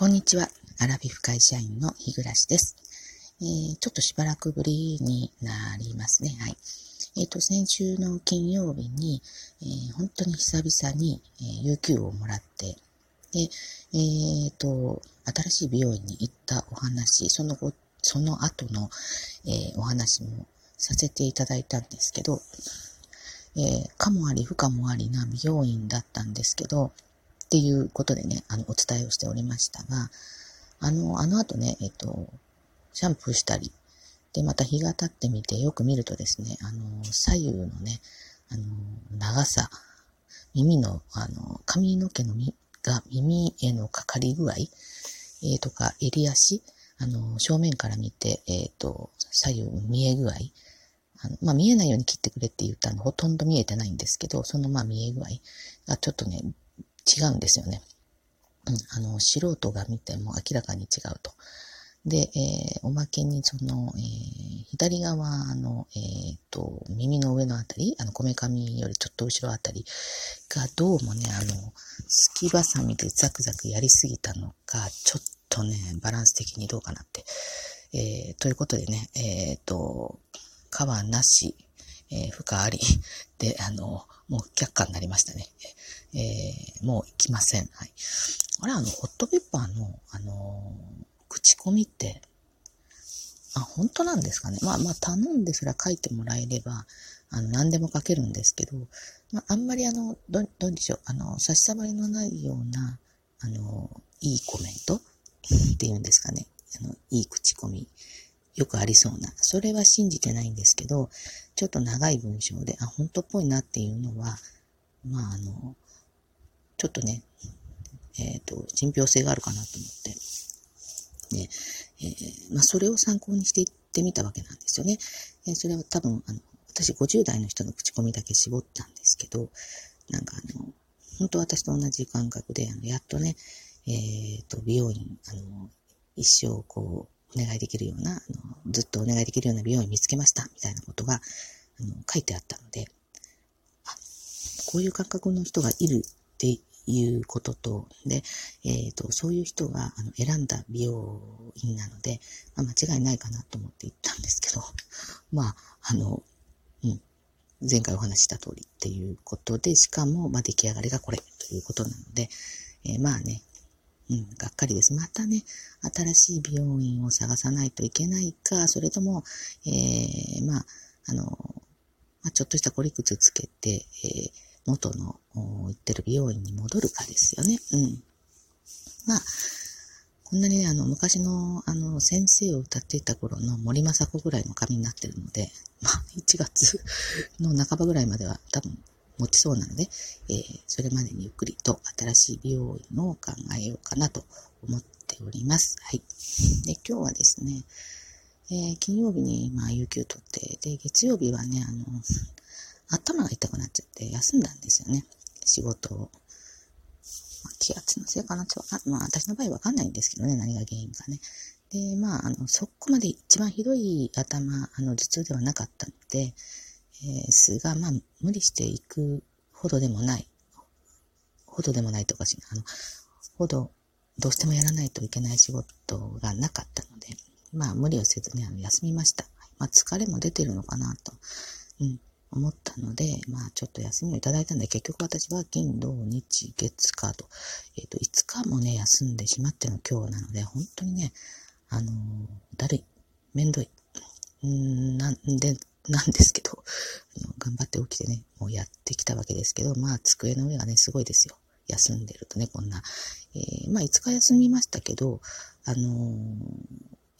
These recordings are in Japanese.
こんにちは。アラビフ会社員の日暮です。えー、ちょっとしばらくぶりになりますね。はい。えっ、ー、と、先週の金曜日に、えー、本当に久々に、えー、有給をもらって、で、えっ、と、新しい美容院に行ったお話、その後、その後の、えお話もさせていただいたんですけど、えかもあり不可もありな美容院だったんですけど、っていうことでね、あの、お伝えをしておりましたが、あの、あの後ね、えっと、シャンプーしたり、で、また日が経ってみて、よく見るとですね、あの、左右のね、あの、長さ、耳の、あの、髪の毛のみが耳へのかかり具合、えー、とか、襟足、あの、正面から見て、えっ、ー、と、左右見え具合、あの、まあ、見えないように切ってくれって言ったの、ほとんど見えてないんですけど、その、まあ、見え具合がちょっとね、違うんですよね。うん、あの、素人が見ても明らかに違うと。で、えー、おまけにその、えー、左側の、えー、と、耳の上のあたり、あの、こめかみよりちょっと後ろあたりがどうもね、あの、すきばさみでザクザクやりすぎたのか、ちょっとね、バランス的にどうかなって。えー、ということでね、えっ、と、皮なし、えー、負荷あり。で、あの、もう却下になりましたね。えー、もう行きません。はい。あれ、あの、ホットペッパーの、あのー、口コミって、あ、本当なんですかね。まあまあ、頼んですら書いてもらえれば、あの、何でも書けるんですけど、まあ、あんまりあの、ど、どうでしょう、あの、差し障りのないような、あの、いいコメントっていうんですかね。あの、いい口コミ。よくありそうな。それは信じてないんですけど、ちょっと長い文章で、あ、本当っぽいなっていうのは、まあ、あの、ちょっとね、えっ、ー、と、信憑性があるかなと思って、ね、えー、まあ、それを参考にしていってみたわけなんですよね。えー、それは多分、あの、私50代の人の口コミだけ絞ったんですけど、なんかあの、本当私と同じ感覚で、あの、やっとね、えっ、と、美容院、あの、一生こう、お願いできるような、あのずっとお願いできるような美容院見つけました、みたいなことが、あの書いてあったので、あ、こういう感覚の人がいるっていうことと、で、えっ、ー、と、そういう人があの選んだ美容院なので、まあ、間違いないかなと思って行ったんですけど、まあ、あの、うん、前回お話した通りっていうことで、しかも、まあ、出来上がりがこれということなので、えー、まあね、うん、がっかりです。またね、新しい美容院を探さないといけないか、それとも、えー、まあ、あの、まあ、ちょっとしたコリクツつけて、えー、元の行ってる美容院に戻るかですよね。うん。まあ、こんなにね、あの、昔の、あの、先生を歌っていた頃の森雅子ぐらいの髪になってるので、まあ、1月の半ばぐらいまでは多分持ちそうなので、えー、それまでにゆっくりと新しい美容院を考えようかなと思っております。はい。で、今日はですね、えー、金曜日に、まあ、有給取って、で、月曜日はね、あの、頭が痛くなっちゃって休んだんですよね。仕事を。まあ、気圧のせいかなってまあ、私の場合わかんないんですけどね、何が原因かね。で、まあ、あの、そこまで一番ひどい頭、あの、頭痛ではなかったので、すが、まあ、無理していくほどでもない、ほどでもないとかし、あの、ほど、どうしてもやらないといけない仕事がなかったので、まあ、無理をせずに、あの、休みました。まあ、疲れも出てるのかなと、うん、思ったので、まあ、ちょっと休みをいただいたんで、結局私は金、土、日、月、火と、えっ、ー、と、5日もね、休んでしまっての今日なので、本当にね、あのー、だるい、めんどい、んなんで、なんですけど、頑張って起きてね、もうやってきたわけですけど、まあ、机の上がね、すごいですよ。休んでるとね、こんな。えー、まあ、5日休みましたけど、あの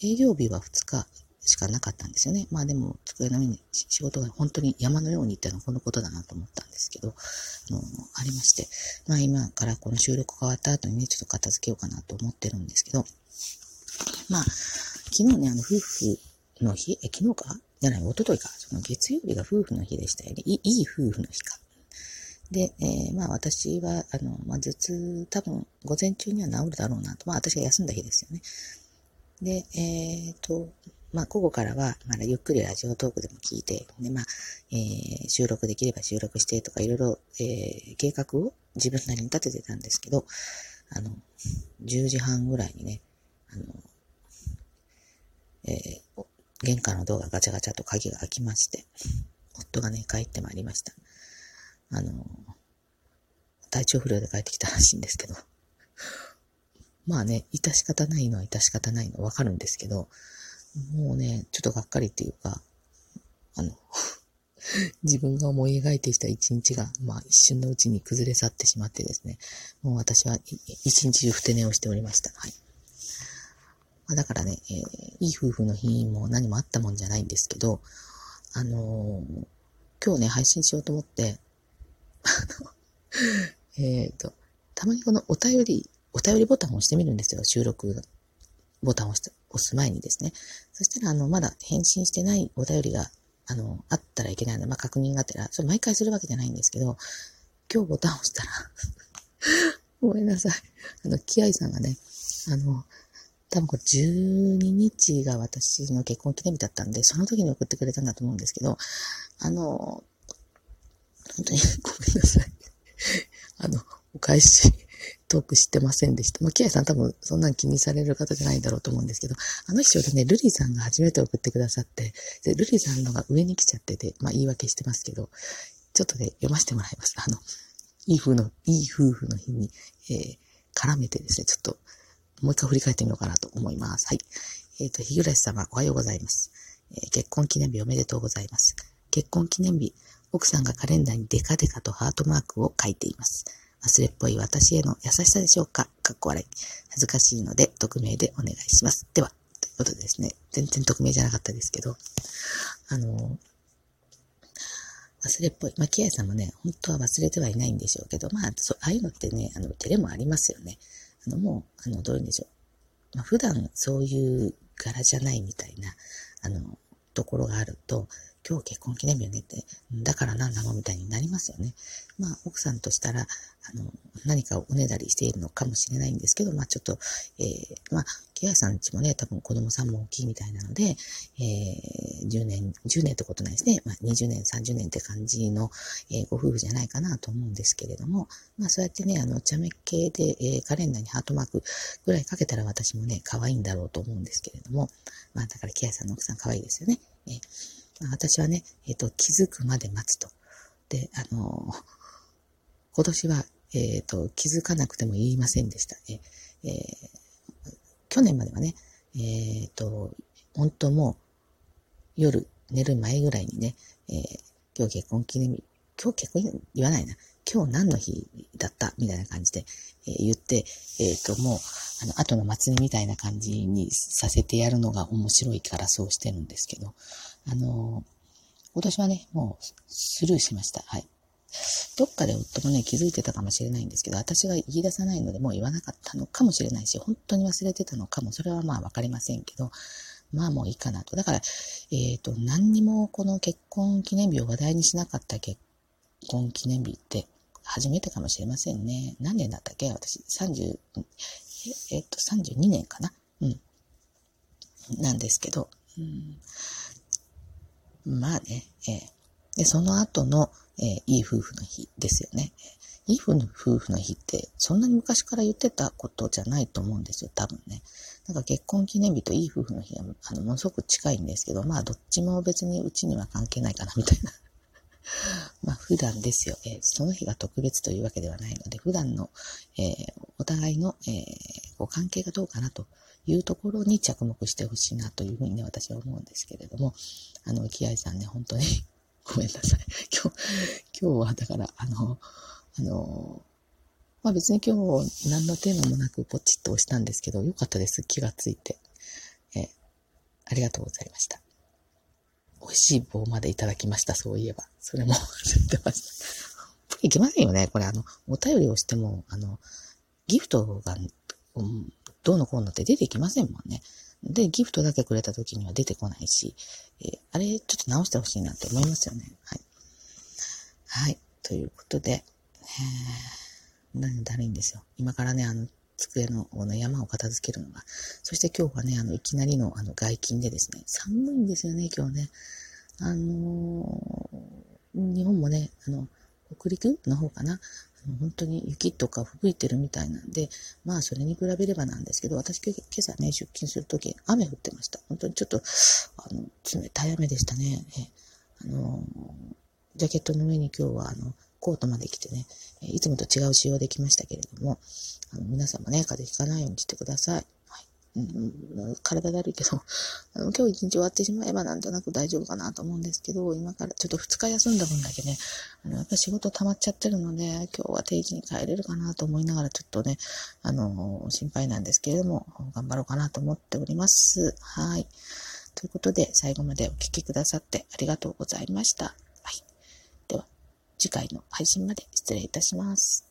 ー、営業日は2日しかなかったんですよね。まあでも、机の上に仕事が本当に山のように行っていうのはこのことだなと思ったんですけど、あのー、ありまして。まあ今からこの収録変わった後にね、ちょっと片付けようかなと思ってるんですけど、まあ、昨日ね、あの、夫婦の日、え、昨日か？じゃない、おとといか。その月曜日が夫婦の日でしたよね。いい夫婦の日か。で、えー、まあ私は、あの、まあ頭痛、多分午前中には治るだろうなと。まあ私が休んだ日ですよね。で、えっ、ー、と、まあ午後からは、まだゆっくりラジオトークでも聞いて、で、まあ、えー、収録できれば収録してとかいろいろ、えー、計画を自分なりに立ててたんですけど、あの、10時半ぐらいにね、あの、えー、玄関のドアがガチャガチャと鍵が開きまして、夫がね、帰ってまいりました。あの、体調不良で帰ってきたらしいんですけど、まあね、致し方ないのは致し方ないのわかるんですけど、もうね、ちょっとがっかりっていうか、あの、自分が思い描いてきた一日が、まあ一瞬のうちに崩れ去ってしまってですね、もう私は一日中ふて寝をしておりました。はい。まあ、だからね、えー、いい夫婦の日も何もあったもんじゃないんですけど、あのー、今日ね、配信しようと思って、えっ、と、たまにこのお便り、お便りボタンを押してみるんですよ。収録ボタンを押す前にですね。そしたら、あの、まだ返信してないお便りがあの、あったらいけないので、まあ、確認があったら、それ毎回するわけじゃないんですけど、今日ボタンを押したらごめんなさい。あの、キアイさんがね、あの、多分これ12日が私の結婚記念日だったんで、その時に送ってくれたんだと思うんですけど、あの、本当に ごめんなさい。あの、お返しトークしてませんでした。まあ、キアさん多分そんなん気にされる方じゃないんだろうと思うんですけど、あの人でね、ルリさんが初めて送ってくださって、で、ルリさんのが上に来ちゃってて、まあ言い訳してますけど、ちょっとね、読ませてもらいます。あの、いい風の、いい夫婦の日に、えー、絡めてですね、ちょっと、もう一回振り返ってみようかなと思います。はい。えっ、ー、と、日暮様、おはようございます。えー、結婚記念日おめでとうございます。結婚記念日、奥さんがカレンダーにデカデカとハートマークを書いています。忘れっぽい私への優しさでしょうか？かっこ笑い。恥ずかしいので、匿名でお願いします。では、ということでですね、全然匿名じゃなかったですけど、あの、忘れっぽい。まあ、キアさんもね、本当は忘れてはいないんでしょうけど、まあ、そう、ああいうのってね、あの、照れもありますよね。あの、もう、あの、どういうんでしょう。まあ、普段そういう柄じゃないみたいな、あの、ところがあると、今日結婚記念日よねって、だから何なのみたいになりますよね。まあ、奥さんとしたら、あの、何かをおねだりしているのかもしれないんですけど、まあ、ちょっと、えー、まあ、キアさんちもね、多分子供さんも大きいみたいなので、えー、10年、10年ってことないですね。まあ、20年、30年って感じの、えー、ご夫婦じゃないかなと思うんですけれども、まあ、そうやってね、あの、茶目系で、えー、カレンダーにハートマークぐらいかけたら私もね、可愛いんだろうと思うんですけれども、まあ、だからキアさんの奥さん可愛いですよね。えー私はね、えっ、ー、と、気づくまで待つと。で、あのー、今年は、えっ、ー、と、気づかなくても言いませんでした。ええ去年まではね、えっ、と、本当もう、夜寝る前ぐらいにね、え今日結婚記念日、今日結婚言わないな。今日何の日だった？みたいな感じで、え言って、えっ、と、もう、あの、後の祭りみたいな感じにさせてやるのが面白いからそうしてるんですけど、あの、今年はね、もうスルーしました。はい。どっかで夫もね、気づいてたかもしれないんですけど、私が言い出さないので、もう言わなかったのかもしれないし、本当に忘れてたのかも、それはまあわかりませんけど、まあもういいかなと。だから、えっ、ー、と、何にもこの結婚記念日を話題にしなかった結婚記念日って初めてかもしれませんね。何年だったっけ？私、30、えっ、と、32年かな？うん。なんですけど、うんまあね、えー、で、その後の、えー、いい夫婦の日ですよね。いい夫婦の日って、そんなに昔から言ってたことじゃないと思うんですよ、多分ね。なんか結婚記念日といい夫婦の日は、あの、ものすごく近いんですけど、まあ、どっちも別にうちには関係ないかな、みたいな。まあ、普段ですよ、えー、その日が特別というわけではないので、普段の、えー、お互いの、えー、ご関係がどうかなというところに着目してほしいなというふうにね、私は思うんですけれども、あの、キアイさんね、本当に ごめんなさい。今日、今日はだから、あの、あの、まあ別に今日何のテーマもなくポチッと押したんですけど、よかったです。気がついて。えありがとうございました。美味しい棒までいただきました、そういえば。それも忘れてました。いけませんよね。これあの、お便りをしても、あの、ギフトが、どうのこうのって出てきませんもんね。で、ギフトだけくれた時には出てこないし、えー、あれ、ちょっと直してほしいなって思いますよね。はい。はい。ということで、えー、何だるいんですよ。今からね、あの、机のこの山を片付けるのが。そして今日はね、あの、いきなりのあの外勤でですね、寒いんですよね、今日ね。あのー、日本もね、あの、北陸の方かな。本当に雪とか吹雪いてるみたいなんで、まあそれに比べればなんですけど、私今朝ね、出勤するとき雨降ってました。本当にちょっと、あの、冷たい雨でしたね。えあの、ジャケットの上に今日はあの、コートまで着てね、いつもと違う仕様できましたけれども、あの皆さんもね、風邪ひかないようにしてください。はいうん、体だるいけど、あの今日一日終わってしまえばなんとなく大丈夫かなと思うんですけど、今からちょっと2日休んだ分だけね、あのやっぱ仕事溜まっちゃってるので、今日は定時に帰れるかなと思いながらちょっとね、あの、心配なんですけれども、頑張ろうかなと思っております。はい。ということで、最後までお聴きくださってありがとうございました。次回の配信まで失礼いたします。